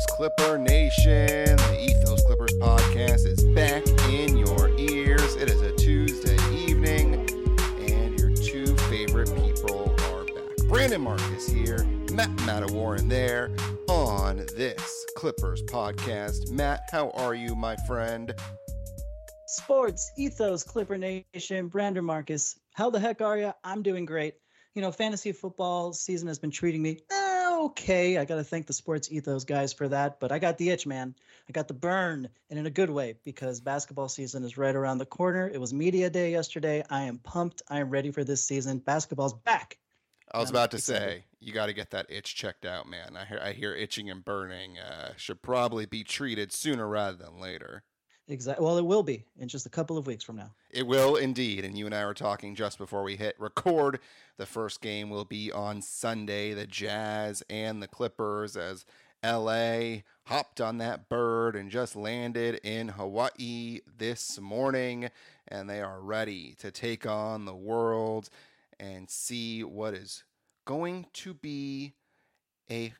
Ethos Clipper Nation. The Ethos Clippers podcast is back in your ears. It is a Tuesday evening, and your two favorite people are back. Brandon Marcus here, Matt Mattawarren there on this Clippers podcast. Matt, how are you, my friend? Sports, Ethos, Clipper Nation, Brandon Marcus. How the heck are you? I'm doing great. You know, fantasy football season has been treating me eh, okay. I got to thank the Sports Ethos guys for that. But I got the itch, man. I got the burn, and in a good way because basketball season is right around the corner. It was media day yesterday. I am pumped. I am ready for this season. Basketball's back. I was about to say, you got to get that itch checked out, man. I hear, I hear itching and burning uh, should probably be treated sooner rather than later. Exactly. Well, it will be in just a couple of weeks from now. It will indeed. And you and I were talking just before we hit record. The first game will be on Sunday. The Jazz and the Clippers as LA hopped on that bird and just landed in Hawaii this morning. And they are ready to take on the world and see what is going to be a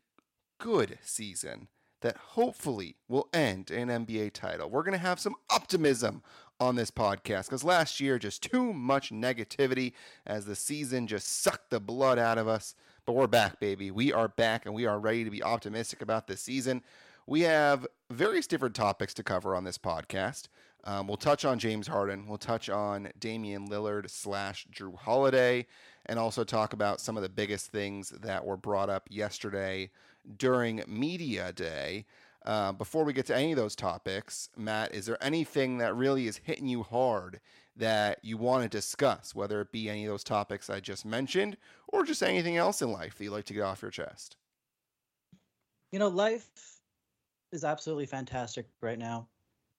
good season that hopefully will end an NBA title. We're going to have some optimism on this podcast because last year, just too much negativity as the season just sucked the blood out of us. But we're back, baby. We are back and we are ready to be optimistic about this season. We have various different topics to cover on this podcast. Um, we'll touch on James Harden. We'll touch on Damian Lillard slash Jrue Holiday, and also talk about some of the biggest things that were brought up yesterday during Media Day. Uh, before we get to any of those topics, Matt, is there anything that really is hitting you hard that you want to discuss, whether it be any of those topics I just mentioned or just anything else in life that you'd like to get off your chest? You know, life is absolutely fantastic right now.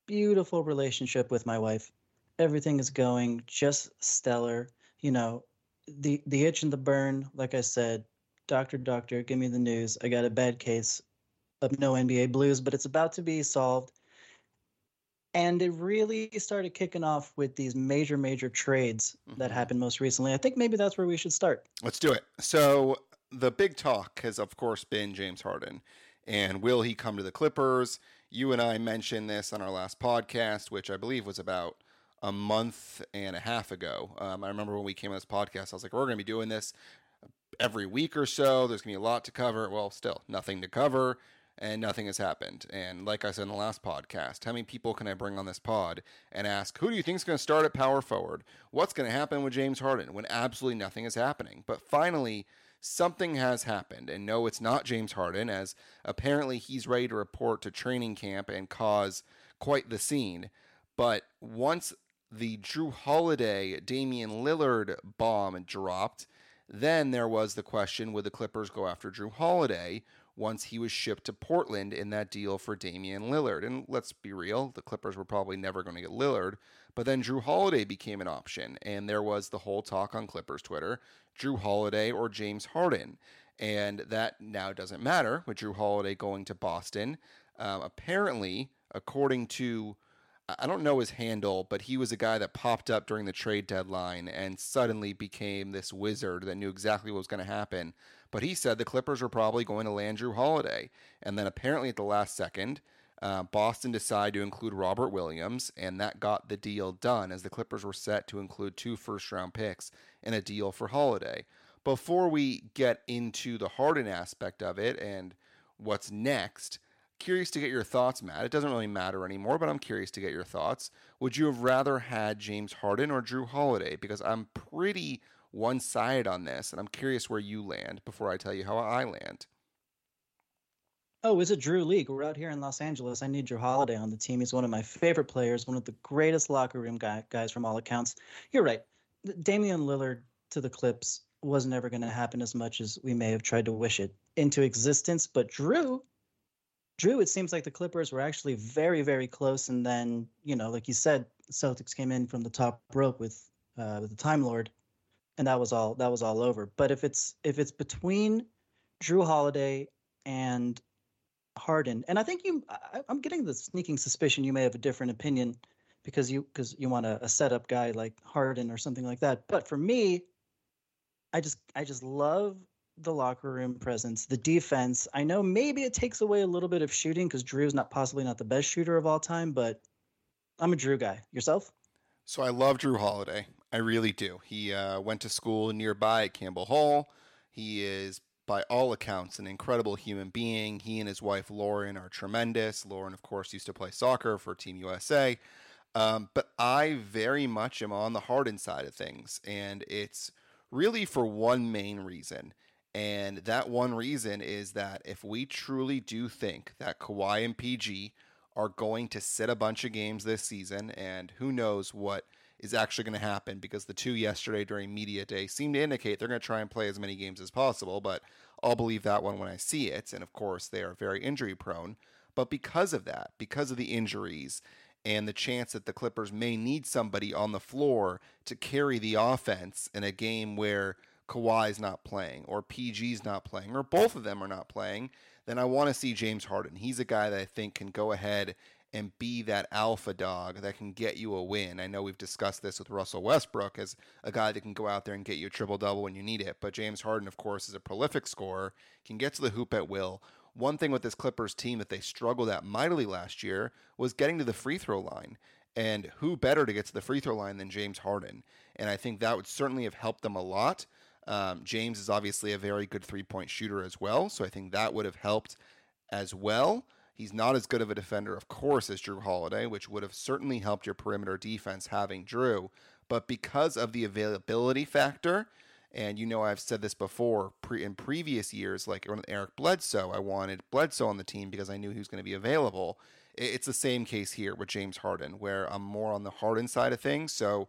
Beautiful relationship with my wife. Everything is going just stellar. You know, the the itch and the burn, like I said, doctor, doctor, give me the news. I got a bad case of no NBA blues, but it's about to be solved. And it really started kicking off with these major, major trades mm-hmm. that happened most recently. I think maybe that's where we should start. Let's do it. So, the big talk has, of course, been James Harden. And will he come to the Clippers? You and I mentioned this on our last podcast, which I believe was about a month and a half ago. Um, I remember when we came on this podcast, I was like, we're going to be doing this every week or so. There's going to be a lot to cover. Well, still, nothing to cover and nothing has happened. And like I said in the last podcast, how many people can I bring on this pod and ask, who do you think is going to start at power forward? What's going to happen with James Harden when absolutely nothing is happening? But finally, something has happened. And no, it's not James Harden, as apparently he's ready to report to training camp and cause quite the scene. But once the Jrue Holiday, Damian Lillard bomb dropped, then there was the question would the Clippers go after Jrue Holiday once he was shipped to Portland in that deal for Damian Lillard? And let's be real, the Clippers were probably never going to get Lillard, but then Jrue Holiday became an option. And there was the whole talk on Clippers Twitter Jrue Holiday or James Harden. And that now doesn't matter with Jrue Holiday going to Boston. Um, apparently, according to I don't know his handle, but he was a guy that popped up during the trade deadline and suddenly became this wizard that knew exactly what was going to happen. But he said the Clippers were probably going to land Jrue Holiday. And then apparently at the last second, uh, Boston decided to include Robert Williams, and that got the deal done as the Clippers were set to include two first round picks in a deal for Holiday. Before we get into the Harden aspect of it and what's next, curious to get your thoughts, Matt. It doesn't really matter anymore, but I'm curious to get your thoughts. Would you have rather had James Harden or Jrue Holiday? Because I'm pretty one sided on this, and I'm curious where you land before I tell you how I land. Oh, is it Drew League? We're out here in Los Angeles. I need Jrue Holiday on the team. He's one of my favorite players, one of the greatest locker room guy, guys from all accounts. You're right. Damian Lillard to the Clips was never going to happen as much as we may have tried to wish it into existence. But Jrue Jrue, it seems like the Clippers were actually very, very close, and then you know, like you said, Celtics came in from the top rope with uh, with the Time Lord, and that was all. That was all over. But if it's if it's between Jrue Holiday and Harden, and I think you, I, am getting the sneaking suspicion you may have a different opinion because you because you want a, a setup guy like Harden or something like that. But for me, I just I just love the locker room presence, the defense. I know maybe it takes away a little bit of shooting because Jrue's not possibly not the best shooter of all time, but I'm a Jrue guy. Yourself? So I love Jrue Holiday. I really do. He uh, went to school nearby at Campbell Hall. He is, by all accounts, an incredible human being. He and his wife Lauren are tremendous. Lauren, of course, used to play soccer for Team USA. Um, but I very much am on the Harden side of things, and it's really for one main reason. And that one reason is that if we truly do think that Kawhi and PG are going to sit a bunch of games this season, and who knows what is actually going to happen because the two yesterday during media day seemed to indicate they're going to try and play as many games as possible, but I'll believe that one when I see it. And of course, they are very injury prone. But because of that, because of the injuries and the chance that the Clippers may need somebody on the floor to carry the offense in a game where Kawhi's not playing or PG's not playing or both of them are not playing, then I want to see James Harden. He's a guy that I think can go ahead and be that alpha dog that can get you a win. I know we've discussed this with Russell Westbrook as a guy that can go out there and get you a triple double when you need it. But James Harden, of course, is a prolific scorer, can get to the hoop at will. One thing with this Clippers team that they struggled at mightily last year was getting to the free throw line. And who better to get to the free throw line than James Harden? And I think that would certainly have helped them a lot. Um, James is obviously a very good three point shooter as well. So I think that would have helped as well. He's not as good of a defender, of course, as Jrue Holiday, which would have certainly helped your perimeter defense having Jrue. But because of the availability factor, and you know I've said this before pre- in previous years, like Eric Bledsoe, I wanted Bledsoe on the team because I knew he was going to be available. It's the same case here with James Harden, where I'm more on the Harden side of things. So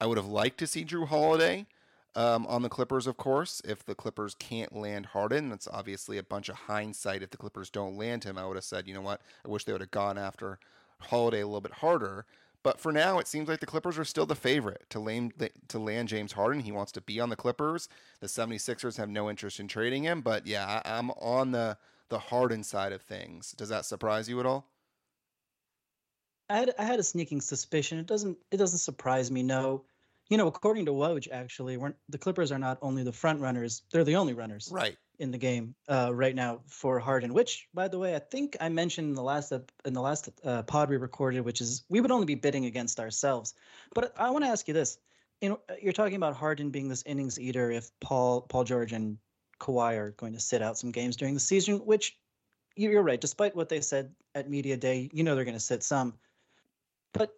I would have liked to see Jrue Holiday um, on the Clippers, of course. If the Clippers can't land Harden, that's obviously a bunch of hindsight. If the Clippers don't land him, I would have said, you know what, I wish they would have gone after Holiday a little bit harder. But for now, it seems like the Clippers are still the favorite to land, to land James Harden. He wants to be on the Clippers. The 76ers have no interest in trading him. But yeah, I, I'm on the, the Harden side of things. Does that surprise you at all? I had I had a sneaking suspicion. It doesn't it doesn't surprise me. No, you know, according to Woj, actually, the Clippers are not only the front runners; they're the only runners right in the game uh, right now for Harden. Which, by the way, I think I mentioned in the last in the last uh, pod we recorded, which is we would only be bidding against ourselves. But I want to ask you this: you know, you're talking about Harden being this innings eater if Paul Paul George and Kawhi are going to sit out some games during the season, which you're right. Despite what they said at media day, you know they're going to sit some. But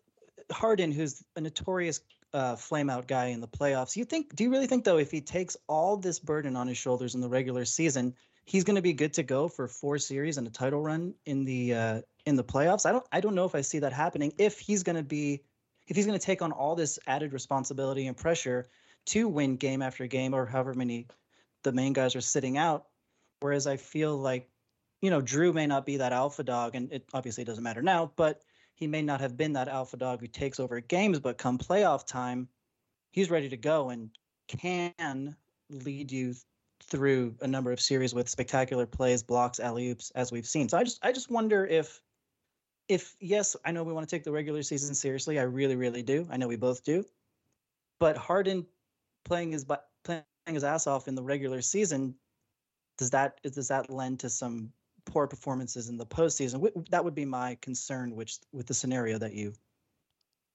Harden, who's a notorious uh, flame out guy in the playoffs. You think? Do you really think though, if he takes all this burden on his shoulders in the regular season, he's going to be good to go for four series and a title run in the uh, in the playoffs? I don't. I don't know if I see that happening. If he's going to be, if he's going to take on all this added responsibility and pressure to win game after game, or however many the main guys are sitting out. Whereas I feel like, you know, Jrue may not be that alpha dog, and it obviously doesn't matter now, but he may not have been that alpha dog who takes over games, but come playoff time, he's ready to go and can lead you through a number of series with spectacular plays, blocks, alley oops, as we've seen. So I just I just wonder if if yes, I know we want to take the regular season seriously. I really, really do. I know we both do. But Harden playing his playing his ass off in the regular season, does that does that lend to some poor performances in the postseason. That would be my concern, which with the scenario that you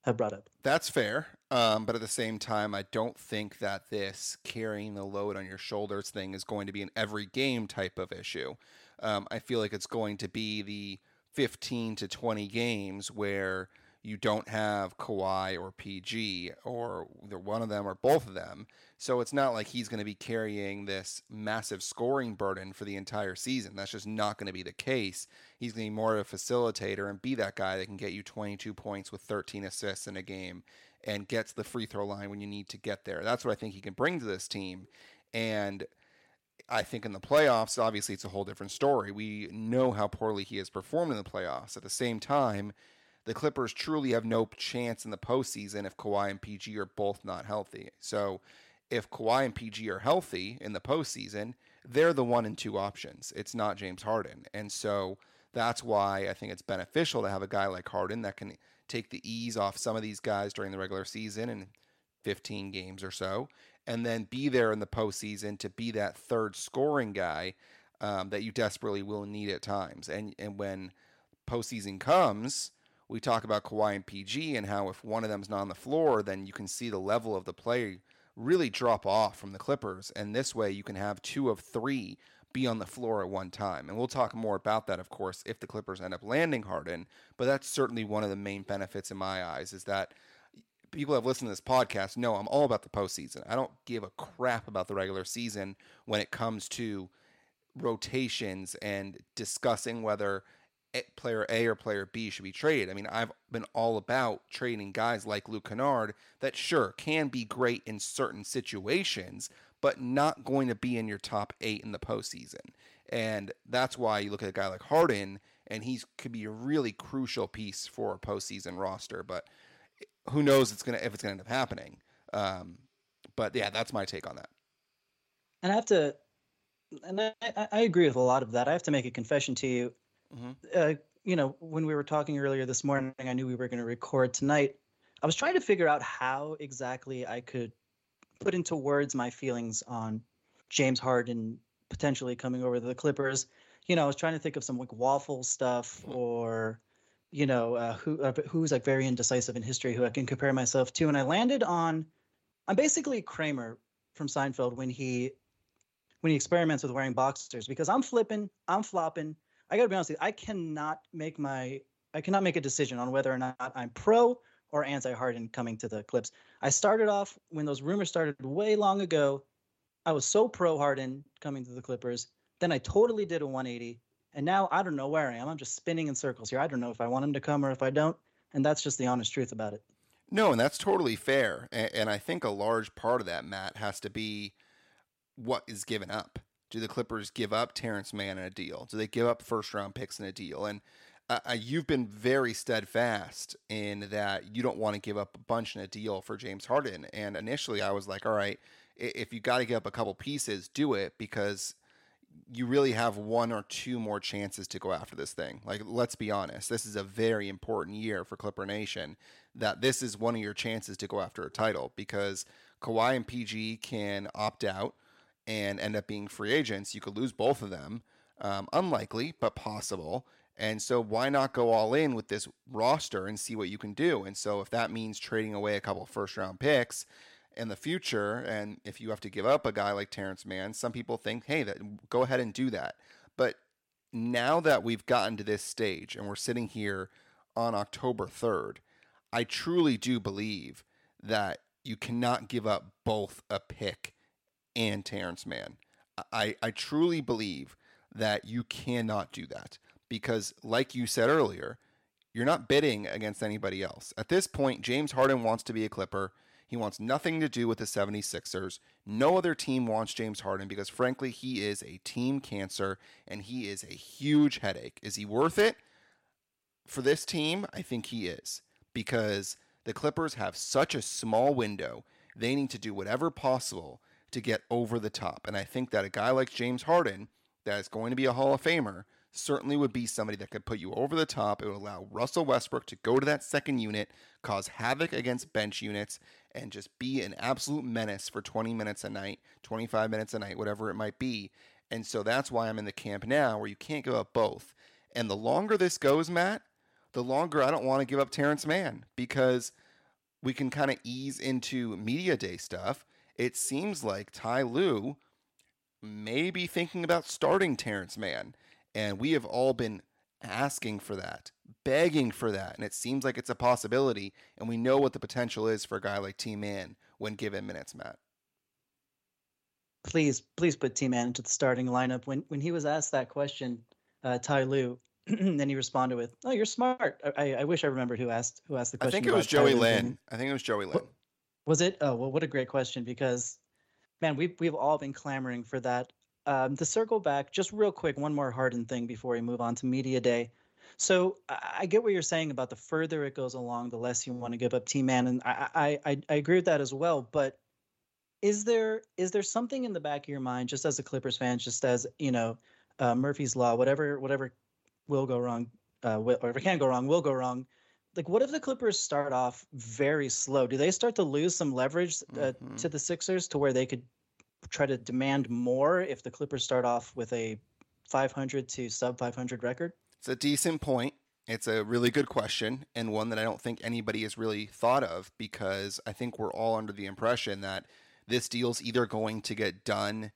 have brought up. That's fair, um, but at the same time, I don't think that this carrying the load on your shoulders thing is going to be an every game type of issue. Um, I feel like it's going to be the 15 to 20 games where you don't have Kawhi or PG or one of them or both of them. So it's not like he's going to be carrying this massive scoring burden for the entire season. That's just not going to be the case. He's going to be more of a facilitator and be that guy that can get you 22 points with 13 assists in a game and gets the free throw line when you need to get there. That's what I think he can bring to this team. And I think in the playoffs, obviously, it's a whole different story. We know how poorly he has performed in the playoffs. At the same time, the Clippers truly have no chance in the postseason if Kawhi and PG are both not healthy. So if Kawhi and PG are healthy in the postseason, they're the one and two options. It's not James Harden. And so that's why I think it's beneficial to have a guy like Harden that can take the ease off some of these guys during the regular season and 15 games or so, and then be there in the postseason to be that third scoring guy um, that you desperately will need at times. And and when postseason comes, we talk about Kawhi and PG and how if one of them's not on the floor, then you can see the level of the play really drop off from the Clippers. And this way, you can have two of three be on the floor at one time. And we'll talk more about that, of course, if the Clippers end up landing Harden. But that's certainly one of the main benefits in my eyes is that people have listened to this podcast know I'm all about the postseason. I don't give a crap about the regular season when it comes to rotations and discussing whether player A or player B should be traded. I mean, I've been all about trading guys like Luke Kennard that sure can be great in certain situations, but not going to be in your top eight in the postseason. And that's why you look at a guy like Harden, and he's could be a really crucial piece for a postseason roster. But who knows it's gonna if it's gonna end up happening. Um, but yeah, that's my take on that. And I have to, and I, I agree with a lot of that. I have to make a confession to you. Mm-hmm. Uh, you know, when we were talking earlier this morning, I knew we were going to record tonight. I was trying to figure out how exactly I could put into words my feelings on James Harden potentially coming over to the Clippers. You know, I was trying to think of some like waffle stuff mm-hmm. or you know uh, who uh, who's like very indecisive in history who I can compare myself to, and I landed on I'm basically Kramer from Seinfeld when he when he experiments with wearing boxers because I'm flipping, I'm flopping. I got to be honest, you, I cannot make my I cannot make a decision on whether or not I'm pro or anti Harden coming to the Clips. I started off when those rumors started way long ago. I was so pro Harden coming to the Clippers. Then I totally did a 180. And now I don't know where I am. I'm just spinning in circles here. I don't know if I want him to come or if I don't. And that's just the honest truth about it. No, and that's totally fair. And, and I think a large part of that, Matt, has to be what is given up. Do the Clippers give up Terance Mann in a deal? Do they give up first round picks in a deal? And uh, you've been very steadfast in that you don't want to give up a bunch in a deal for James Harden. And initially, I was like, all right, if you got to give up a couple pieces, do it because you really have one or two more chances to go after this thing. Like, let's be honest, this is a very important year for Clipper Nation. That this is one of your chances to go after a title because Kawhi and PG can opt out and end up being free agents. You could lose both of them. Um, unlikely, but possible. And so why not go all in with this roster and see what you can do? And so if that means trading away a couple first round picks in the future, and if you have to give up a guy like Terance Mann, some people think, hey, that go ahead and do that. But now that we've gotten to this stage and we're sitting here on October 3rd, I truly do believe that you cannot give up both a pick and Terance Mann. I, I truly believe that you cannot do that because, like you said earlier, you're not bidding against anybody else. At this point, James Harden wants to be a Clipper. He wants nothing to do with the 76ers. No other team wants James Harden because, frankly, he is a team cancer and he is a huge headache. Is he worth it for this team? I think he is because the Clippers have such a small window. They need to do whatever possible to get over the top. And I think that a guy like James Harden, that is going to be a Hall of Famer, certainly would be somebody that could put you over the top. It would allow Russell Westbrook to go to that second unit, cause havoc against bench units, and just be an absolute menace for 20 minutes a night, 25 minutes a night, whatever it might be. And so that's why I'm in the camp now where you can't give up both. And the longer this goes, Matt, the longer I don't want to give up Terance Mann because we can kind of ease into media day stuff. It seems like Ty Lue may be thinking about starting Terance Mann. And we have all been asking for that, begging for that. And it seems like it's a possibility. And we know what the potential is for a guy like T Man when given minutes, Matt. Please, please put T Man into the starting lineup. When when he was asked that question, uh, Ty Lue, then he responded with, "Oh, you're smart." I, I wish I remembered who asked who asked the question. I think it was Joey Linn. I think it was Joey Linn. Was it? Oh, well, what a great question because, man, we've we've all been clamoring for that um, to circle back, just real quick, one more Harden thing before we move on to media day. So I, get what you're saying about the further it goes along, the less you want to give up T Man, and I, I I agree with that as well. But is there is there something in the back of your mind, just as a Clippers fan, just as you know, uh, Murphy's law, whatever whatever will go wrong, uh, whatever can go wrong will go wrong. Like what if the Clippers start off very slow? Do they start to lose some leverage uh, Mhm. to the Sixers to where they could try to demand more if the Clippers start off with a 500 to sub 500 record? It's a decent point. It's a really good question and one that I don't think anybody has really thought of because I think we're all under the impression that this deal's either going to get done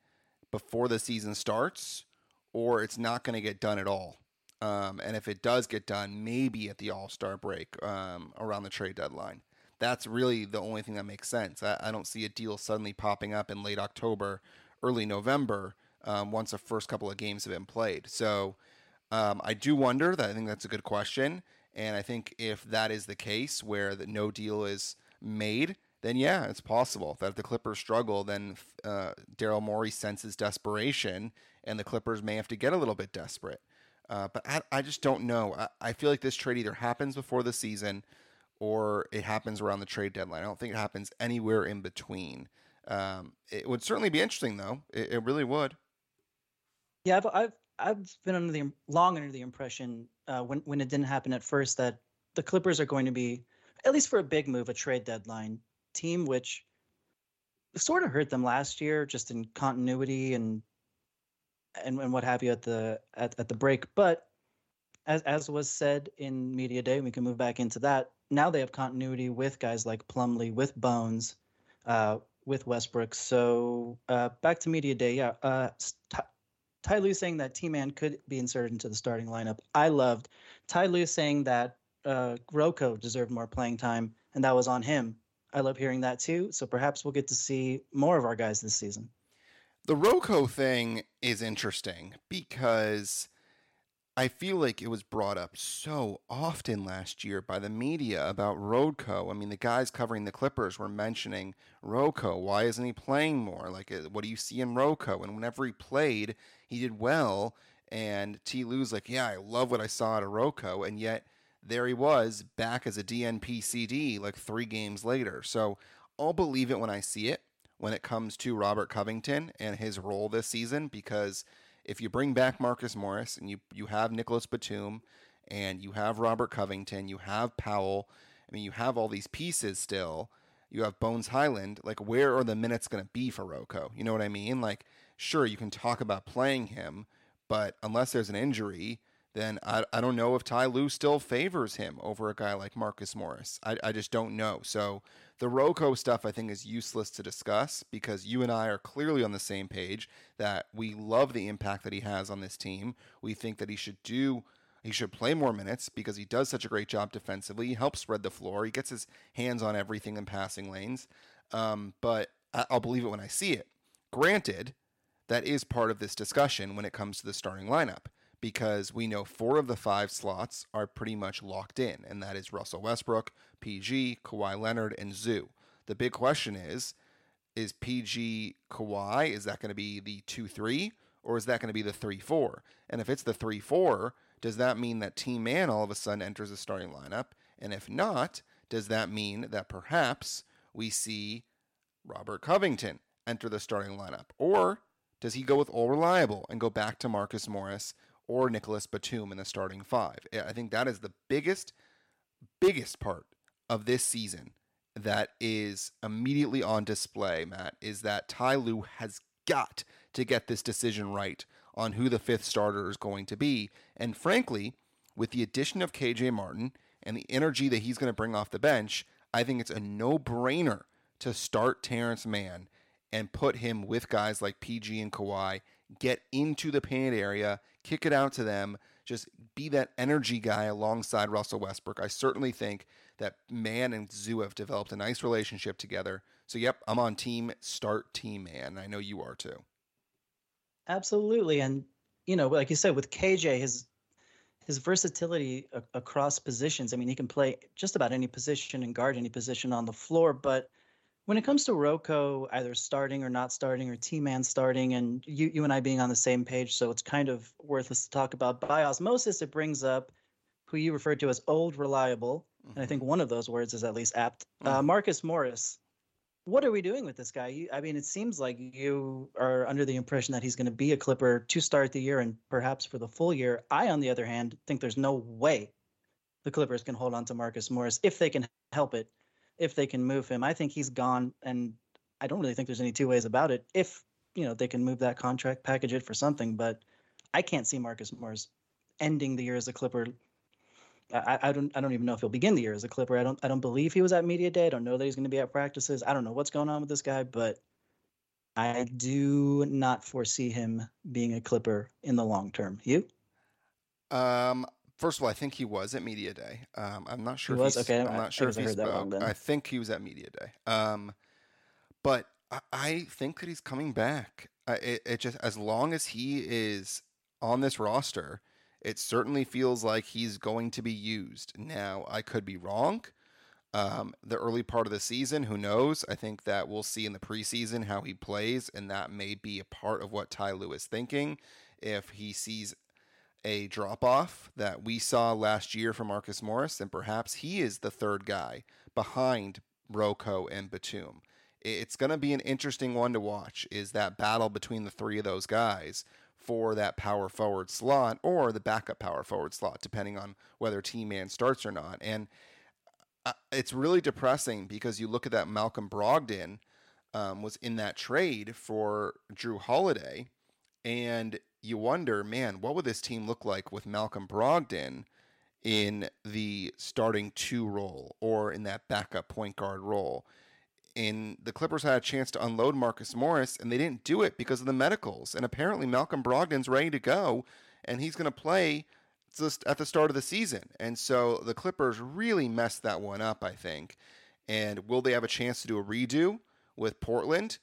before the season starts or it's not going to get done at all. Um, and if it does get done, maybe at the All Star break um, around the trade deadline. That's really the only thing that makes sense. I, I don't see a deal suddenly popping up in late October, early November um, once the first couple of games have been played. So um, I do wonder that I think that's a good question. And I think if that is the case where the no deal is made, then yeah, it's possible that if the Clippers struggle, then uh, Daryl Morey senses desperation and the Clippers may have to get a little bit desperate. Uh, but I, I just don't know. I, I feel like this trade either happens before the season or it happens around the trade deadline. I don't think it happens anywhere in between. Um, it would certainly be interesting, though. It, it really would. Yeah, I've, I've I've been under the long under the impression uh, when when it didn't happen at first that the Clippers are going to be at least for a big move, a trade deadline team, which sort of hurt them last year, just in continuity and and, and what have you at the at, at the break. But as as was said in media day, we can move back into that. Now they have continuity with guys like Plumlee, with Bones, uh, with Westbrook. So uh, back to media day, yeah. Uh, Ty, Ty Lue saying that T Man could be inserted into the starting lineup. I loved Ty Lue saying that uh, Rocco deserved more playing time, and that was on him. I love hearing that too. So perhaps we'll get to see more of our guys this season. The Rocco thing is interesting because I feel like it was brought up so often last year by the media about Rocco. I mean, the guys covering the Clippers were mentioning Rocco. Why isn't he playing more? Like, uh, what do you see in Rocco? And whenever he played, he did well. And T. Lue's like, yeah, I love what I saw out of Rocco. And yet, there he was back as a DNP CD like three games later. So I'll believe it when I see it when it comes to Robert Covington and his role this season because if you bring back Marcus Morris and you you have Nicholas Batum and you have Robert Covington, you have Powell, I mean you have all these pieces still. You have Bones Hyland, like where are the minutes going to be for Rocco? You know what I mean? Like sure you can talk about playing him, but unless there's an injury, then I, I don't know if Ty Lue still favors him over a guy like Marcus Morris. I, I just don't know. So the Rocco stuff I think is useless to discuss because you and I are clearly on the same page that we love the impact that he has on this team. We think that he should do he should play more minutes because he does such a great job defensively. He helps spread the floor. He gets his hands on everything in passing lanes. Um, but I, I'll believe it when I see it. Granted, that is part of this discussion when it comes to the starting lineup because we know four of the five slots are pretty much locked in, and that is Russell Westbrook, PG, Kawhi Leonard, and Zoo. The big question is is PG Kawhi, is that going to be the 2 3, or is that going to be the 3 4? And if it's the 3 4, does that mean that T Man all of a sudden enters the starting lineup? And if not, does that mean that perhaps we see Robert Covington enter the starting lineup? Or does he go with all reliable and go back to Marcus Morris or Nicholas Batum in the starting five? I think that is the biggest, biggest part of this season that is immediately on display, Matt, is that Ty Lue has got to get this decision right on who the fifth starter is going to be. And frankly, with the addition of KJ Martin and the energy that he's going to bring off the bench, I think it's a no brainer to start Terance Mann and put him with guys like PG and Kawhi, get into the painted area, kick it out to them, just be that energy guy alongside Russell Westbrook. I certainly think that Mann and Zoo have developed a nice relationship together. So, yep, I'm on team start team man. I know you are too. Absolutely, and you know, like you said, with KJ, his his versatility across positions. I mean, he can play just about any position and guard any position on the floor. But when it comes to Rocco, either starting or not starting, or T Man starting, and you you and I being on the same page, so it's kind of worthless to talk about. By osmosis, it brings up who you referred to as old reliable, and I think one of those words is at least apt. Uh, Marcus Morris. What are we doing with this guy? You, I mean, it seems like you are under the impression that he's going to be a Clipper to start the year and perhaps for the full year. I, on the other hand, think there's no way the Clippers can hold on to Marcus Morris if they can help it, if they can move him. I think he's gone, and I don't really think there's any two ways about it. If you know they can move that contract, package it for something, but I can't see Marcus Morris ending the year as a Clipper. I, I don't I don't even know if he'll begin the year as a Clipper. I don't I don't believe he was at media day. I don't know that he's going to be at practices. I don't know what's going on with this guy, but I do not foresee him being a Clipper in the long term. You? Um, first of all, I think he was at media day. Um, I'm not sure. He if was okay. I'm not sure if he spoke. I think he was at media day. Um, but I, I think that he's coming back. Uh, it, it just as long as he is on this roster, it certainly feels like he's going to be used. Now, I could be wrong. Um, the early part of the season, who knows? I think that we'll see in the preseason how he plays, and that may be a part of what Ty Lue is thinking. If he sees a drop off that we saw last year from Marcus Morris, and perhaps he is the third guy behind Rocco and Batum. It's going to be an interesting one to watch. Is that battle between the three of those guys for that power forward slot or the backup power forward slot, depending on whether T Man starts or not. And uh, it's really depressing because you look at that Malcolm Brogdon um, was in that trade for Jrue Holiday, and you wonder, man, what would this team look like with Malcolm Brogdon in the starting two role or in that backup point guard role? and the Clippers had a chance to unload Marcus Morris, and they didn't do it because of the medicals. And apparently, Malcolm Brogdon's ready to go, and he's going to play just at the start of the season. And so the Clippers really messed that one up, I think. And will they have a chance to do a redo with Portland?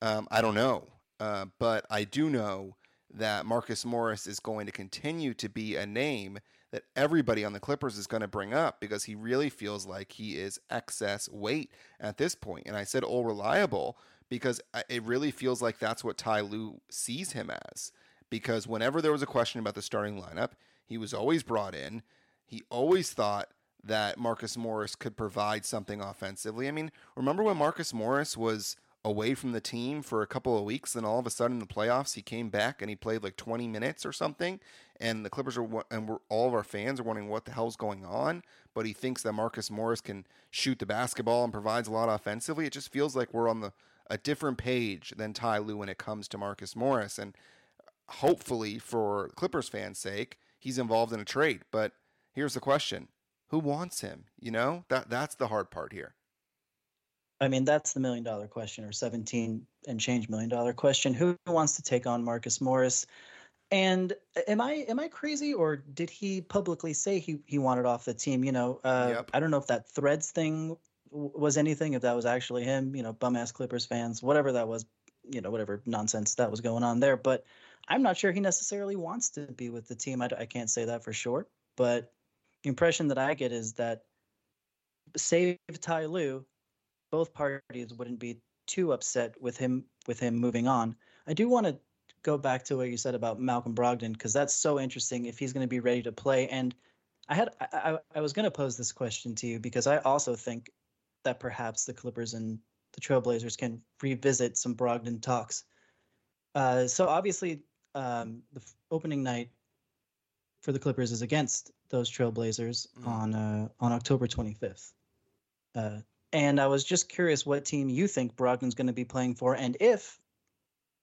Um, I don't know. Uh, but I do know that Marcus Morris is going to continue to be a name that everybody on the Clippers is going to bring up because he really feels like he is excess weight at this point. And I said all reliable because it really feels like that's what Ty Lue sees him as. Because whenever there was a question about the starting lineup, he was always brought in. He always thought that Marcus Morris could provide something offensively. I mean, remember when Marcus Morris was away from the team for a couple of weeks. Then all of a sudden in the playoffs, he came back and he played like 20 minutes or something. And the Clippers are, and we're, all of our fans are wondering what the hell's going on. But he thinks that Marcus Morris can shoot the basketball and provides a lot offensively. It just feels like we're on the a different page than Ty Lue when it comes to Marcus Morris. And hopefully, for Clippers fans' sake, he's involved in a trade. But here's the question: Who wants him? You know that that's the hard part here. I mean, that's the million dollar question, or 17 and change million dollar question. Who wants to take on Marcus Morris? And am I am I crazy, or did he publicly say he he wanted off the team? You know, uh, yep. I don't know if that Threads thing was anything, if that was actually him. You know, bum ass Clippers fans, whatever that was. You know, whatever nonsense that was going on there. But I'm not sure he necessarily wants to be with the team. I, I can't say that for sure. But the impression that I get is that save Ty Lue both parties wouldn't be too upset with him with him moving on. I do want to go back to what you said about Malcolm Brogdon because that's so interesting if he's going to be ready to play. And I had I, I was going to pose this question to you because I also think that perhaps the Clippers and the Trailblazers can revisit some Brogdon talks. Uh, so obviously, um, the opening night for the Clippers is against those Trailblazers mm. on uh, on October 25th. Uh, and I was just curious what team you think Brogdon's going to be playing for, and if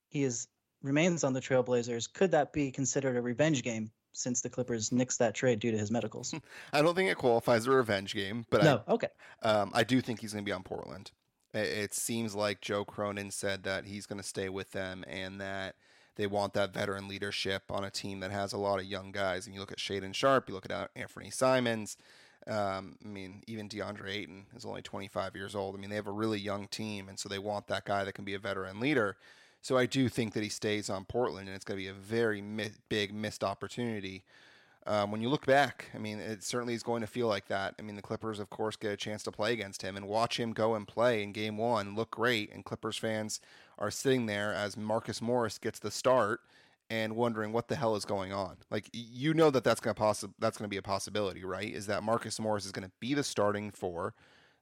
he is remains on the Trailblazers, could that be considered a revenge game since the Clippers nixed that trade due to his medicals? I don't think it qualifies as a revenge game, but no, I, okay. Um, I do think he's going to be on Portland. It, seems like Joe Cronin said that he's going to stay with them and that they want that veteran leadership on a team that has a lot of young guys. And you look at Shaedon Sharpe, you look at Anfernee Simons. Um, I mean, even DeAndre Ayton is only 25 years old. I mean, they have a really young team, and so they want that guy that can be a veteran leader. So I do think that he stays on Portland, and it's going to be a very mi- big missed opportunity. Um, when you look back, I mean, it certainly is going to feel like that. I mean, the Clippers, of course, get a chance to play against him and watch him go and play in game one, look great. And Clippers fans are sitting there as Marcus Morris gets the start and wondering what the hell is going on. Like you know that that's going to possi- that's going to be a possibility, right? Is that Marcus Morris is going to be the starting four.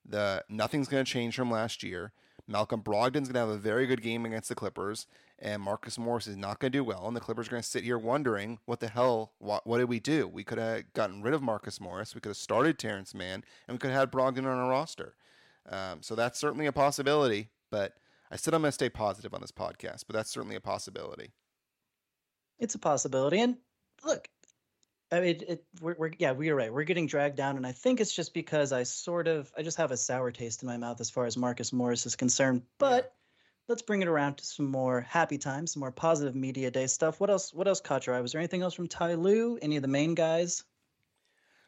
The nothing's going to change from last year. Malcolm Brogdon's going to have a very good game against the Clippers, and Marcus Morris is not going to do well. And the Clippers are going to sit here wondering, what the hell? What, what did we do? We could have gotten rid of Marcus Morris. We could have started Terance Mann, and we could have had Brogdon on our roster. Um, so that's certainly a possibility. But I said I'm going to stay positive on this podcast, but that's certainly a possibility. It's a possibility. And look, I mean, it, we're, we're, yeah, we're right. We're getting dragged down, and I think it's just because I sort of, I just have a sour taste in my mouth as far as Marcus Morris is concerned. But let's bring it around to some more happy times, some more positive media day stuff. What else? What else caught your eye? Was there anything else from Ty Lue? Any of the main guys?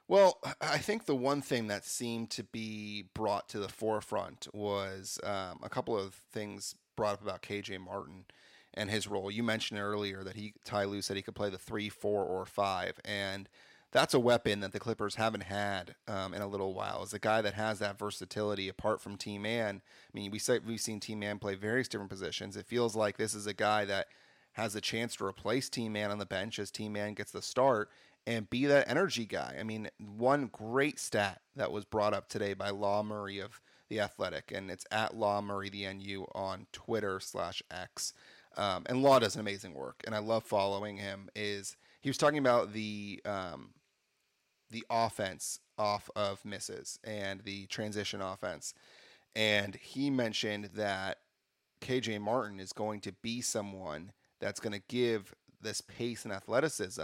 Well, I think the one thing that seemed to be brought to the forefront was um, a couple of things brought up about KJ Martin and his role. You mentioned earlier that he Ty Lue said he could play the three, four, or five, and that's a weapon that the Clippers haven't had um, in a little while. Is a guy that has that versatility apart from T Man. I mean, we say, we've seen T Man play various different positions. It feels like this is a guy that has a chance to replace T Man on the bench as T Man gets the start and be that energy guy. I mean, one great stat that was brought up today by Law Murray of the Athletic, and it's at Law Murray the NU on Twitter slash X. Um, and Law does an amazing work, and I love following him. Is he was talking about the um, the offense off of misses and the transition offense, and he mentioned that KJ Martin is going to be someone that's going to give this pace and athleticism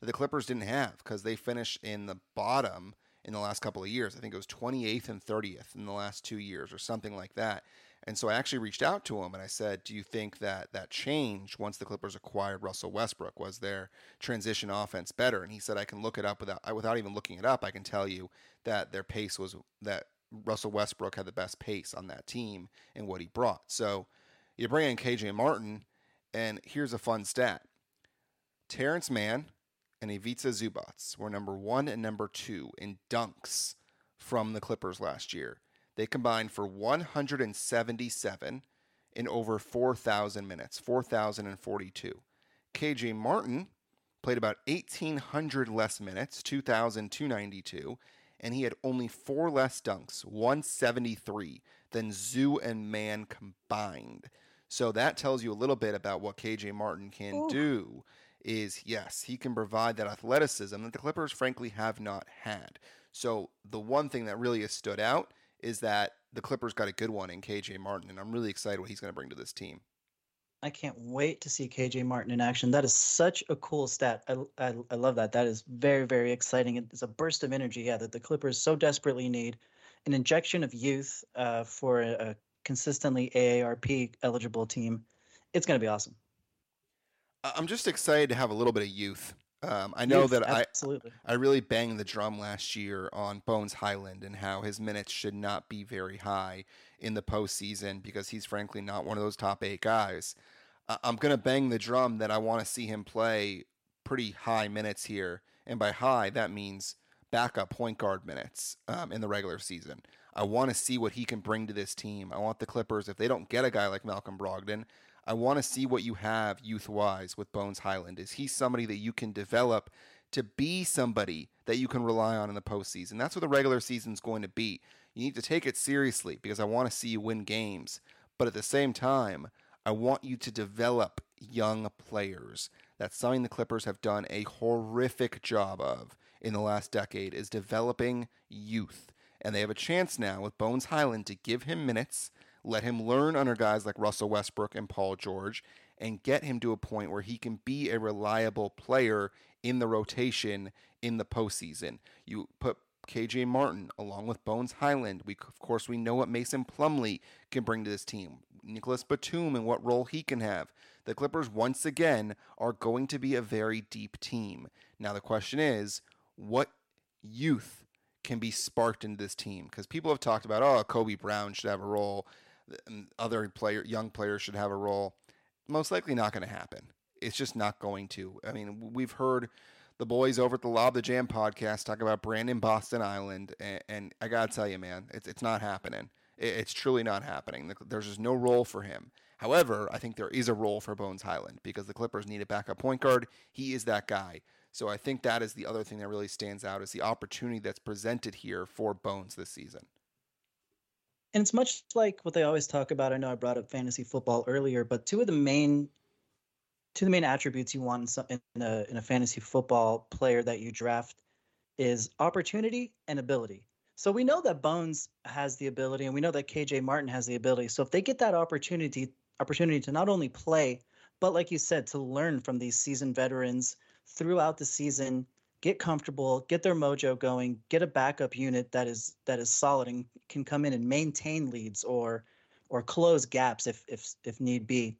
that the Clippers didn't have because they finished in the bottom in the last couple of years. I think it was 28th and 30th in the last two years or something like that. And so I actually reached out to him and I said, "Do you think that that change once the Clippers acquired Russell Westbrook was their transition offense better?" And he said, "I can look it up without without even looking it up. I can tell you that their pace was that Russell Westbrook had the best pace on that team and what he brought." So you bring in KJ Martin, and here's a fun stat: Terance Mann and Ivica Zubac were number one and number two in dunks from the Clippers last year. They combined for 177 in over 4,000 minutes, 4,042. KJ Martin played about 1,800 less minutes, 2,292, and he had only four less dunks, 173, than Zoo and Mann combined. So that tells you a little bit about what KJ Martin can Ooh. do. Is yes, he can provide that athleticism that the Clippers frankly have not had. So the one thing that really has stood out is that the Clippers got a good one in KJ Martin, and I'm really excited what he's going to bring to this team. I can't wait to see KJ Martin in action. That is such a cool stat. I, I, I love that. That is very, very exciting. It's a burst of energy, yeah, that the Clippers so desperately need. An injection of youth uh, for a, a consistently AARP eligible team. It's going to be awesome. I'm just excited to have a little bit of youth um, I know that absolutely. I I really banged the drum last year on Bones Hyland and how his minutes should not be very high in the postseason because he's frankly not one of those top eight guys. Uh, I'm gonna bang the drum that I want to see him play pretty high minutes here, and by high that means backup point guard minutes um, in the regular season. I want to see what he can bring to this team. I want the Clippers if they don't get a guy like Malcolm Brogdon. I want to see what you have youth wise with Bones Hyland. Is he somebody that you can develop to be somebody that you can rely on in the postseason? That's what the regular season is going to be. You need to take it seriously because I want to see you win games. But at the same time, I want you to develop young players. That's something the Clippers have done a horrific job of in the last decade is developing youth. And they have a chance now with Bones Hyland to give him minutes let him learn under guys like Russell Westbrook and Paul George, and get him to a point where he can be a reliable player in the rotation in the postseason. You put KJ Martin along with Bones Hyland. We of course we know what Mason Plumlee can bring to this team. Nicholas Batum and what role he can have. The Clippers once again are going to be a very deep team. Now the question is, what youth can be sparked into this team? Because people have talked about, oh, Kobe Brown should have a role other player, young players should have a role. Most likely not going to happen. It's just not going to. I mean, we've heard the boys over at the Lob the Jam podcast talk about Brandon Boston Island, and, and I gotta tell you, man, it's it's not happening. It, it's truly not happening. There's just no role for him. However, I think there is a role for Bones Hyland because the Clippers need a backup point guard. He is that guy. So I think that is the other thing that really stands out is the opportunity that's presented here for Bones this season and it's much like what they always talk about. I know I brought up fantasy football earlier, but two of the main two of the main attributes you want in, a in a fantasy football player that you draft is opportunity and ability. So we know that Bones has the ability, and we know that KJ Martin has the ability. So if they get that opportunity opportunity to not only play, but like you said, to learn from these seasoned veterans throughout the season, get comfortable, get their mojo going, get a backup unit that is that is solid and can come in and maintain leads or or close gaps if if if need be.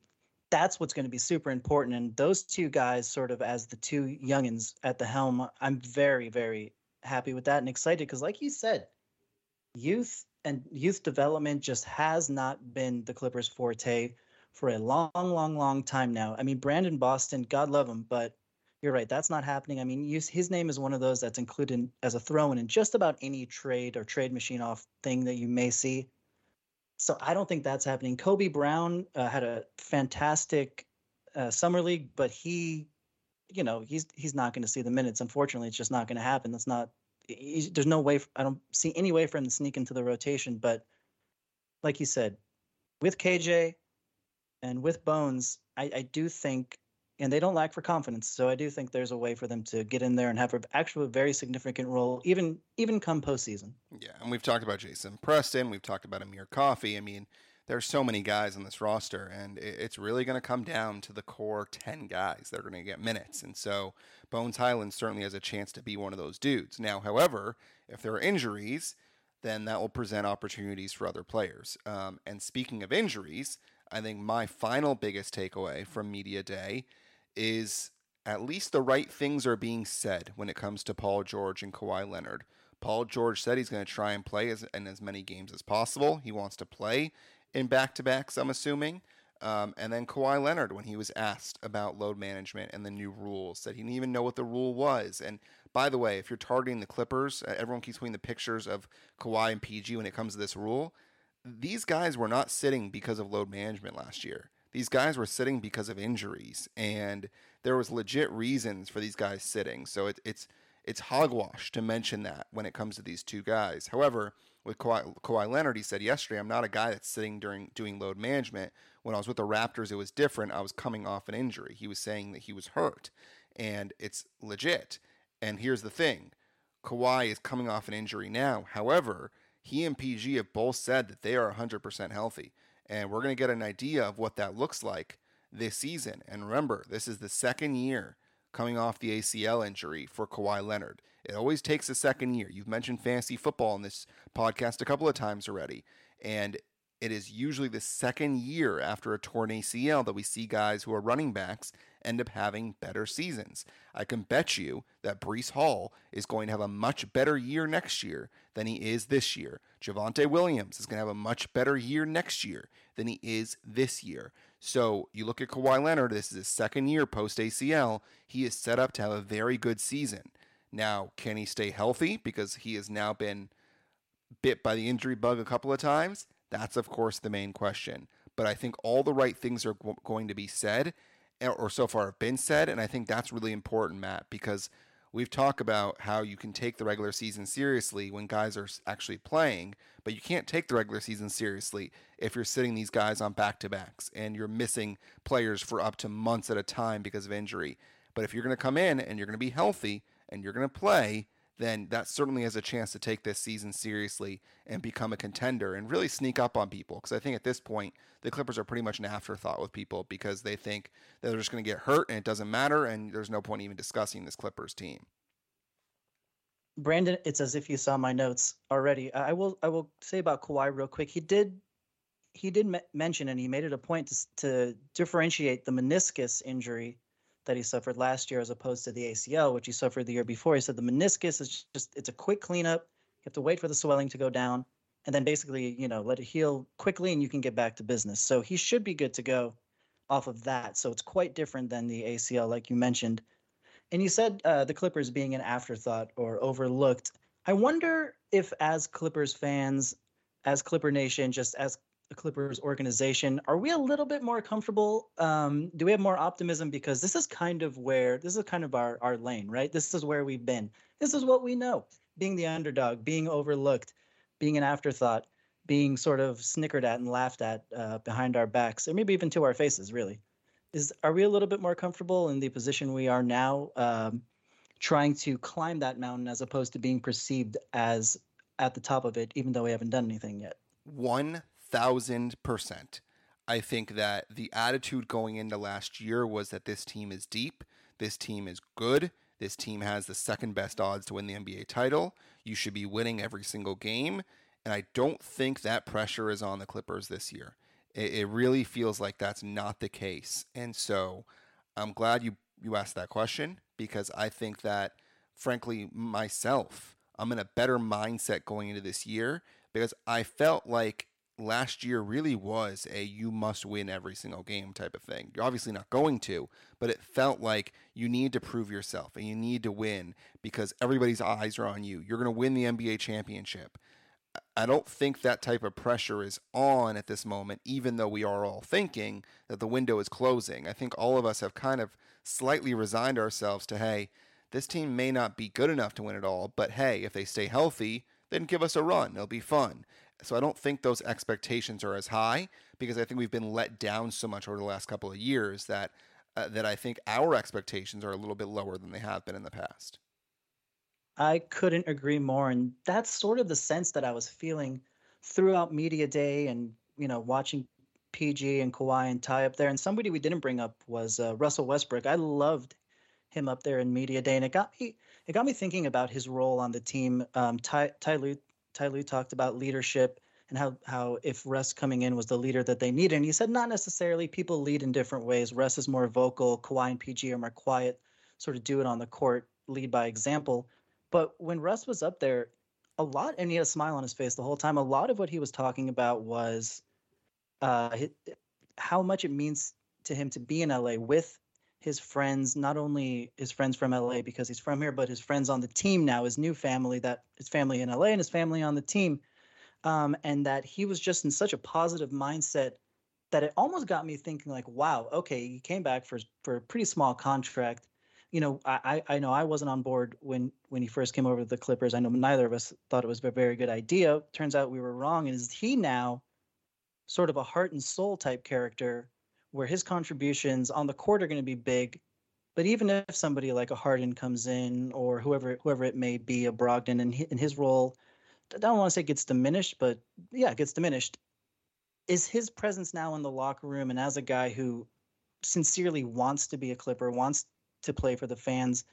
That's what's going to be super important. And those two guys, sort of as the two youngins at the helm, I'm very very happy with that and excited because, like you said, youth and youth development just has not been the Clippers' forte for a long, long, long time now. I mean, Brandon Boston, God love him, but you're right. That's not happening. I mean, his name is one of those that's included as a throw-in in just about any trade or trade machine off thing that you may see. So I don't think that's happening. Kobe Brown uh, had a fantastic uh, summer league, but he, you know, he's he's not going to see the minutes. Unfortunately, it's just not going to happen. That's not. There's no way. I don't see any way for him to sneak into the rotation. But like you said, with KJ and with Bones, I, I do think and they don't lack for confidence. So I do think there's a way for them to get in there and have an actual very significant role, even even come postseason. Yeah, and we've talked about Jason Preston, we've talked about Amir Coffey. I mean, there's so many guys on this roster, and it's really going to come down to the core ten guys that are going to get minutes. And so Bones Hyland certainly has a chance to be one of those dudes. Now, however, if there are injuries, then that will present opportunities for other players. Um, and speaking of injuries. I think my final biggest takeaway from Media Day is at least the right things are being said when it comes to Paul George and Kawhi Leonard. Paul George said he's going to try and play as, in as many games as possible. He wants to play in back to backs, I'm assuming. Um, and then Kawhi Leonard, when he was asked about load management and the new rules, said he didn't even know what the rule was. And by the way, if you're targeting the Clippers, uh, everyone keeps putting the pictures of Kawhi and PG when it comes to this rule. These guys were not sitting because of load management last year these guys were sitting because of injuries, and there was legit reasons for these guys sitting. So it, it's it's hogwash to mention that when it comes to these two guys. However, with Kawhi, Kawhi Leonard, he said yesterday, I'm not a guy that's sitting during doing load management. When I was with the Raptors, it was different. I was coming off an injury. He was saying that he was hurt, and it's legit. And here's the thing Kawhi is coming off an injury now. However, he and PG have both said that they are 100% healthy. And we're going to get an idea of what that looks like this season. And remember, this is the second year coming off the ACL injury for Kawhi Leonard. It always takes a second year. You've mentioned fantasy football in this podcast a couple of times already. And it is usually the second year after a torn ACL that we see guys who are running backs end up having better seasons. I can bet you that Breece Hall is going to have a much better year next year than he is this year. Javonte Williams is going to have a much better year next year than he is this year. So you look at Kawhi Leonard, this is his second year post ACL. He is set up to have a very good season. Now, can he stay healthy? Because he has now been bit by the injury bug a couple of times. That's, of course, the main question. But I think all the right things are going to be said, or so far have been said. And I think that's really important, Matt, because we've talked about how you can take the regular season seriously when guys are actually playing, but you can't take the regular season seriously if you're sitting these guys on back to backs and you're missing players for up to months at a time because of injury. But if you're going to come in and you're going to be healthy and you're going to play, then that certainly has a chance to take this season seriously and become a contender and really sneak up on people. Because I think at this point, the Clippers are pretty much an afterthought with people because they think that they're just going to get hurt and it doesn't matter, and there's no point even discussing this Clippers team. Brandon, it's as if you saw my notes already. I will I will say about Kawhi real quick. He did he did mention and he made it a point to, to differentiate the meniscus injury that he suffered last year as opposed to the ACL, which he suffered the year before. He said the meniscus is just it's a quick cleanup. You have to wait for the swelling to go down and then basically, you know, let it heal quickly and you can get back to business. So he should be good to go off of that. So it's quite different than the ACL, like you mentioned. And you said uh, the Clippers being an afterthought or overlooked. I wonder if, as Clippers fans, as Clipper Nation, just as the Clippers organization, are we a little bit more comfortable? Um, do we have more optimism because this is kind of where this is kind of our our lane, right? This is where we've been. This is what we know. Being the underdog, being overlooked, being an afterthought. being sort of snickered at and laughed at uh, behind our backs, or maybe even to our faces. Really, is are we a little bit more comfortable in the position we are now, um, trying to climb that mountain as opposed to being perceived as at the top of it, even though we haven't done anything yet? One thousand percent. I think that the attitude going into last year was that this team is deep, this team is good, this team has the second best odds to win the NBA title. You should be winning every single game. And I don't think that pressure is on the Clippers this year. It, it really feels like that's not the case. And so I'm glad you, you asked that question because I think that, frankly, myself, I'm in a better mindset going into this year because I felt like last year really was a you must win every single game type of thing. You're obviously not going to, but it felt like you need to prove yourself and you need to win because everybody's eyes are on you. You're going to win the NBA championship. I don't think that type of pressure is on at this moment, even though we are all thinking that the window is closing. I think all of us have kind of slightly resigned ourselves to, hey, this team may not be good enough to win it all, but hey, if they stay healthy, then give us a run. It'll be fun. So I don't think those expectations are as high because I think we've been let down so much over the last couple of years that uh, that I think our expectations are a little bit lower than they have been in the past. I couldn't agree more, and that's sort of the sense that I was feeling throughout media day, and you know, watching PG and Kawhi and Ty up there. And somebody we didn't bring up was uh, Russell Westbrook. I loved him up there in media day, and it got me it got me thinking about his role on the team. Um, Ty Ty Lue Ty Lue talked about leadership and how how if Russ coming in was the leader that they needed. And he said not necessarily. People lead in different ways. Russ is more vocal. Kawhi and PG are more quiet. Sort of do it on the court, lead by example. But when Russ was up there, a lot, and he had a smile on his face the whole time. A lot of what he was talking about was uh, how much it means to him to be in LA with his friends, not only his friends from LA because he's from here, but his friends on the team now, his new family, that his family in LA and his family on the team. Um, and that he was just in such a positive mindset that it almost got me thinking like, wow, okay, he came back for for a pretty small contract. You know, I I know I wasn't on board when when he first came over to the Clippers. I know neither of us thought it was a very good idea. Turns out we were wrong. And is he now sort of a heart and soul type character where his contributions on the court are going to be big. But even if somebody like a Harden comes in or whoever whoever it may be, a Brogdon, and in his role, I don't want to say gets diminished, but yeah, it gets diminished. Is his presence now in the locker room and as a guy who sincerely wants to be a Clipper, wants to play for the fans,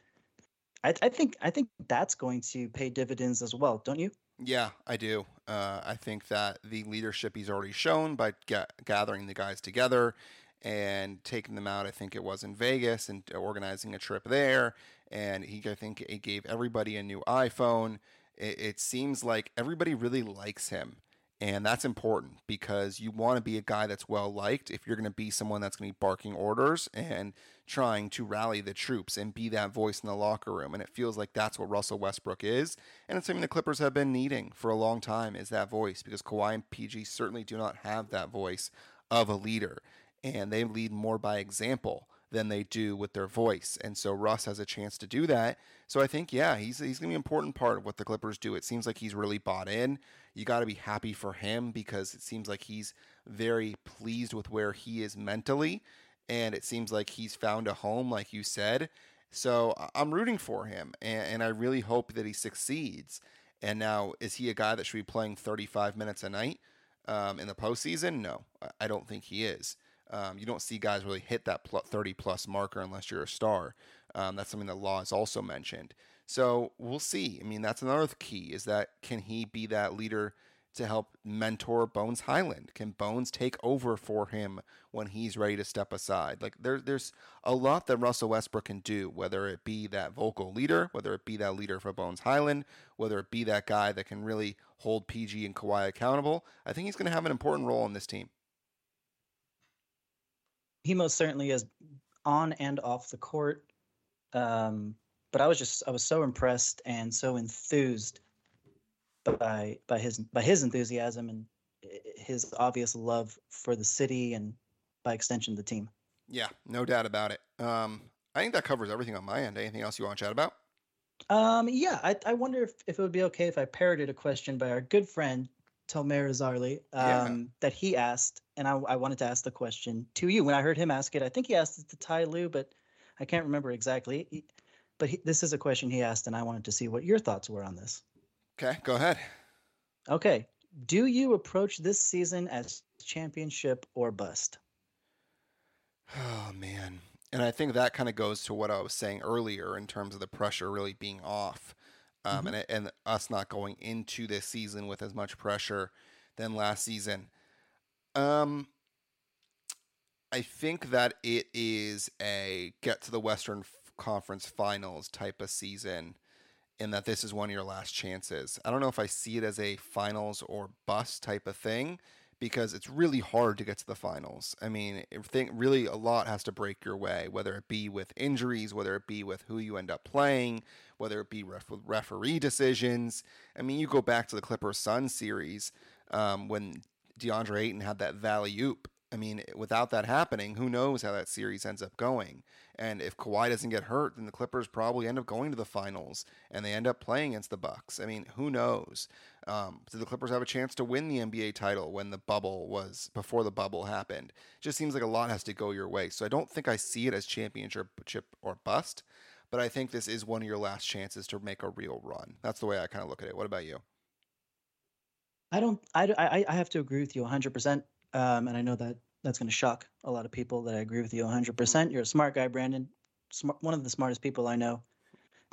I, I think I think that's going to pay dividends as well, don't you? Yeah, I do. Uh, I think that the leadership he's already shown by ga- gathering the guys together and taking them out. I think it was in Vegas and uh, organizing a trip there. And he, I think, it gave everybody a new iPhone. It, it seems like everybody really likes him. And that's important because you want to be a guy that's well liked if you're going to be someone that's going to be barking orders and trying to rally the troops and be that voice in the locker room. And it feels like that's what Russell Westbrook is. And it's something the Clippers have been needing for a long time is that voice because Kawhi and PG certainly do not have that voice of a leader and they lead more by example than they do with their voice. And so Russ has a chance to do that. So I think, yeah, he's, he's going to be an important part of what the Clippers do. It seems like he's really bought in. You got to be happy for him because it seems like he's very pleased with where he is mentally. And it seems like he's found a home, like you said. So I'm rooting for him. And, and I really hope that he succeeds. And now, is he a guy that should be playing 35 minutes a night um, in the postseason? No, I don't think he is. Um, you don't see guys really hit that 30 plus marker unless you're a star. Um, that's something that Law has also mentioned. So we'll see. I mean, that's another key is that can he be that leader to help mentor Bones Hyland? Can Bones take over for him when he's ready to step aside? Like there, there's a lot that Russell Westbrook can do, whether it be that vocal leader, whether it be that leader for Bones Hyland, whether it be that guy that can really hold PG and Kawhi accountable. I think he's going to have an important role in this team he most certainly is on and off the court. Um, but I was just I was so impressed and so enthused by by his by his enthusiasm and his obvious love for the city and by extension the team. Yeah, no doubt about it. Um, I think that covers everything on my end. Anything else you want to chat about? Um, yeah, I, I wonder if, if it would be okay if I parroted a question by our good friend Tomer Azarly, um, yeah. that he asked, and I, I, wanted to ask the question to you. When I heard him ask it, I think he asked it to Ty Lue, but I can't remember exactly. He, but he, this is a question he asked, and I wanted to see what your thoughts were on this. Okay, go ahead. Okay. Do you approach this season as championship or bust? Oh, man. And I think that kind of goes to what I was saying earlier in terms of the pressure really being off um, mm-hmm. and, and us not going into this season with as much pressure than last season. Um, I think that it is a get to the Western Conference Finals type of season, and that this is one of your last chances. I don't know if I see it as a finals or bust type of thing because it's really hard to get to the finals. I mean, think really a lot has to break your way, whether it be with injuries, whether it be with who you end up playing, whether it be ref- referee decisions. I mean, you go back to the Clippers Sun series um, when DeAndre Ayton had that alley-oop. I mean, without that happening, who knows how that series ends up going? And if Kawhi doesn't get hurt, then the Clippers probably end up going to the finals and they end up playing against the Bucks. I mean, who knows? Um, did the Clippers have a chance to win the NBA title when the bubble was before the bubble happened? It just seems like a lot has to go your way. So I don't think I see it as championship or bust, but I think this is one of your last chances to make a real run. That's the way I kind of look at it. What about you? I don't. I, I, I have to agree with you 100. percent um, And I know that that's going to shock a lot of people that I agree with you 100%. You're a smart guy, Brandon. Smart, one of the smartest people I know.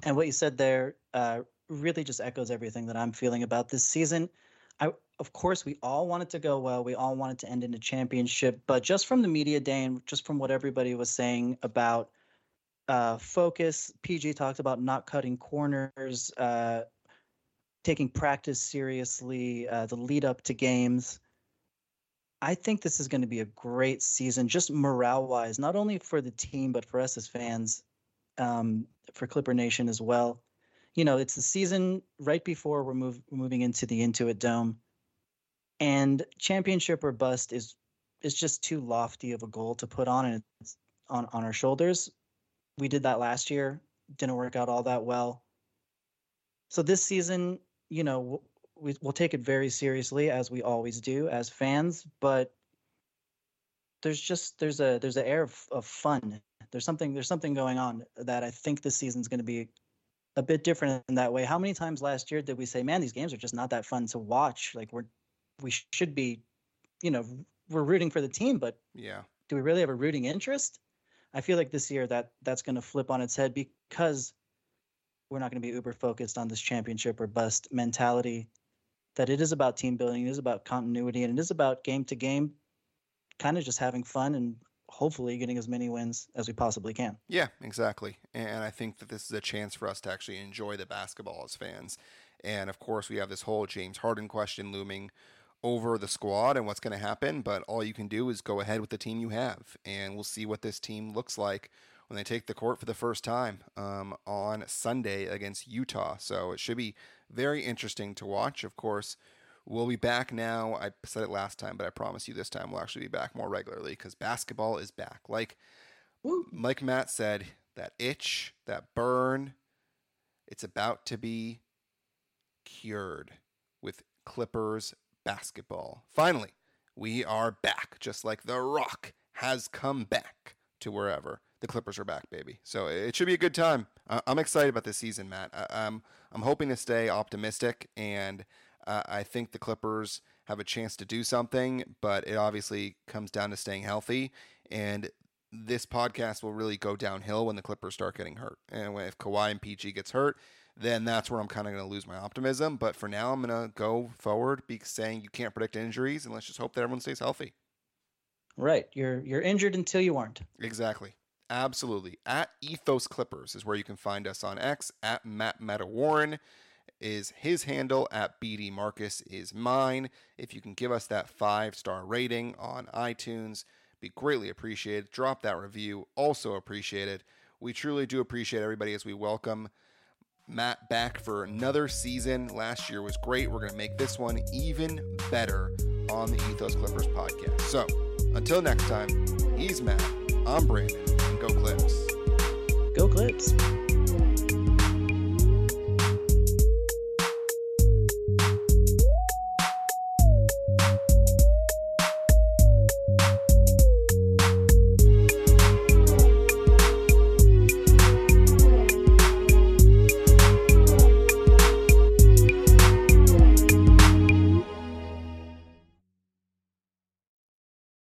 And what you said there uh, really just echoes everything that I'm feeling about this season. I, of course, we all want it to go well. We all want it to end in a championship. But just from the media day and just from what everybody was saying about uh, focus, PG talked about not cutting corners, uh, taking practice seriously, uh, the lead up to games. I think this is going to be a great season, just morale wise, not only for the team, but for us as fans, um, for Clipper Nation as well. You know, it's the season right before we're move, moving into the Intuit Dome. And championship or bust is is just too lofty of a goal to put on and on, on our shoulders. We did that last year, didn't work out all that well. So this season, you know, we, will take it very seriously as we always do as fans but there's just there's a there's an air of, of fun. There's something there's something going on that i think this season's going to be a bit different in that way. How many times last year did we say man these games are just not that fun to watch. Like we're we should be you know we're rooting for the team but yeah. do we really have a rooting interest? I feel like this year that that's going to flip on its head because we're not going to be uber focused on this championship or bust mentality that it is about team building, it is about continuity, and it is about game to game, kind of just having fun and hopefully getting as many wins as we possibly can. Yeah, exactly. And I think that this is a chance for us to actually enjoy the basketball as fans. And of course, we have this whole James Harden question looming over the squad and what's going to happen. But all you can do is go ahead with the team you have, and we'll see what this team looks like when they take the court for the first time um, on Sunday against Utah. So it should be very interesting to watch. Of course, we'll be back now. I said it last time, but I promise you this time we'll actually be back more regularly because basketball is back. Like, Woo. like Matt said, that itch, that burn, it's about to be cured with Clippers basketball. Finally, we are back, just like The Rock has come back to wherever the Clippers are back, baby. So it should be a good time. I'm excited about this season, Matt. I, am I'm hoping to stay optimistic, and uh, I think the Clippers have a chance to do something, but it obviously comes down to staying healthy. And this podcast will really go downhill when the Clippers start getting hurt. And if Kawhi and PG gets hurt, then that's where I'm kind of going to lose my optimism. But for now, I'm going to go forward, be saying you can't predict injuries, and let's just hope that everyone stays healthy. Right. You're you're injured until you aren't. Exactly. Absolutely. At Ethos Clippers is where you can find us on X. At Matt Meta Warren is his handle. At BD Marcus is mine. If you can give us that five star rating on iTunes, be greatly appreciated. Drop that review, also appreciated. We truly do appreciate everybody as we welcome Matt back for another season. Last year was great. We're going to make this one even better on the Ethos Clippers podcast. So until next time, he's Matt. I'm Brandon. Go Clips. Go Clips.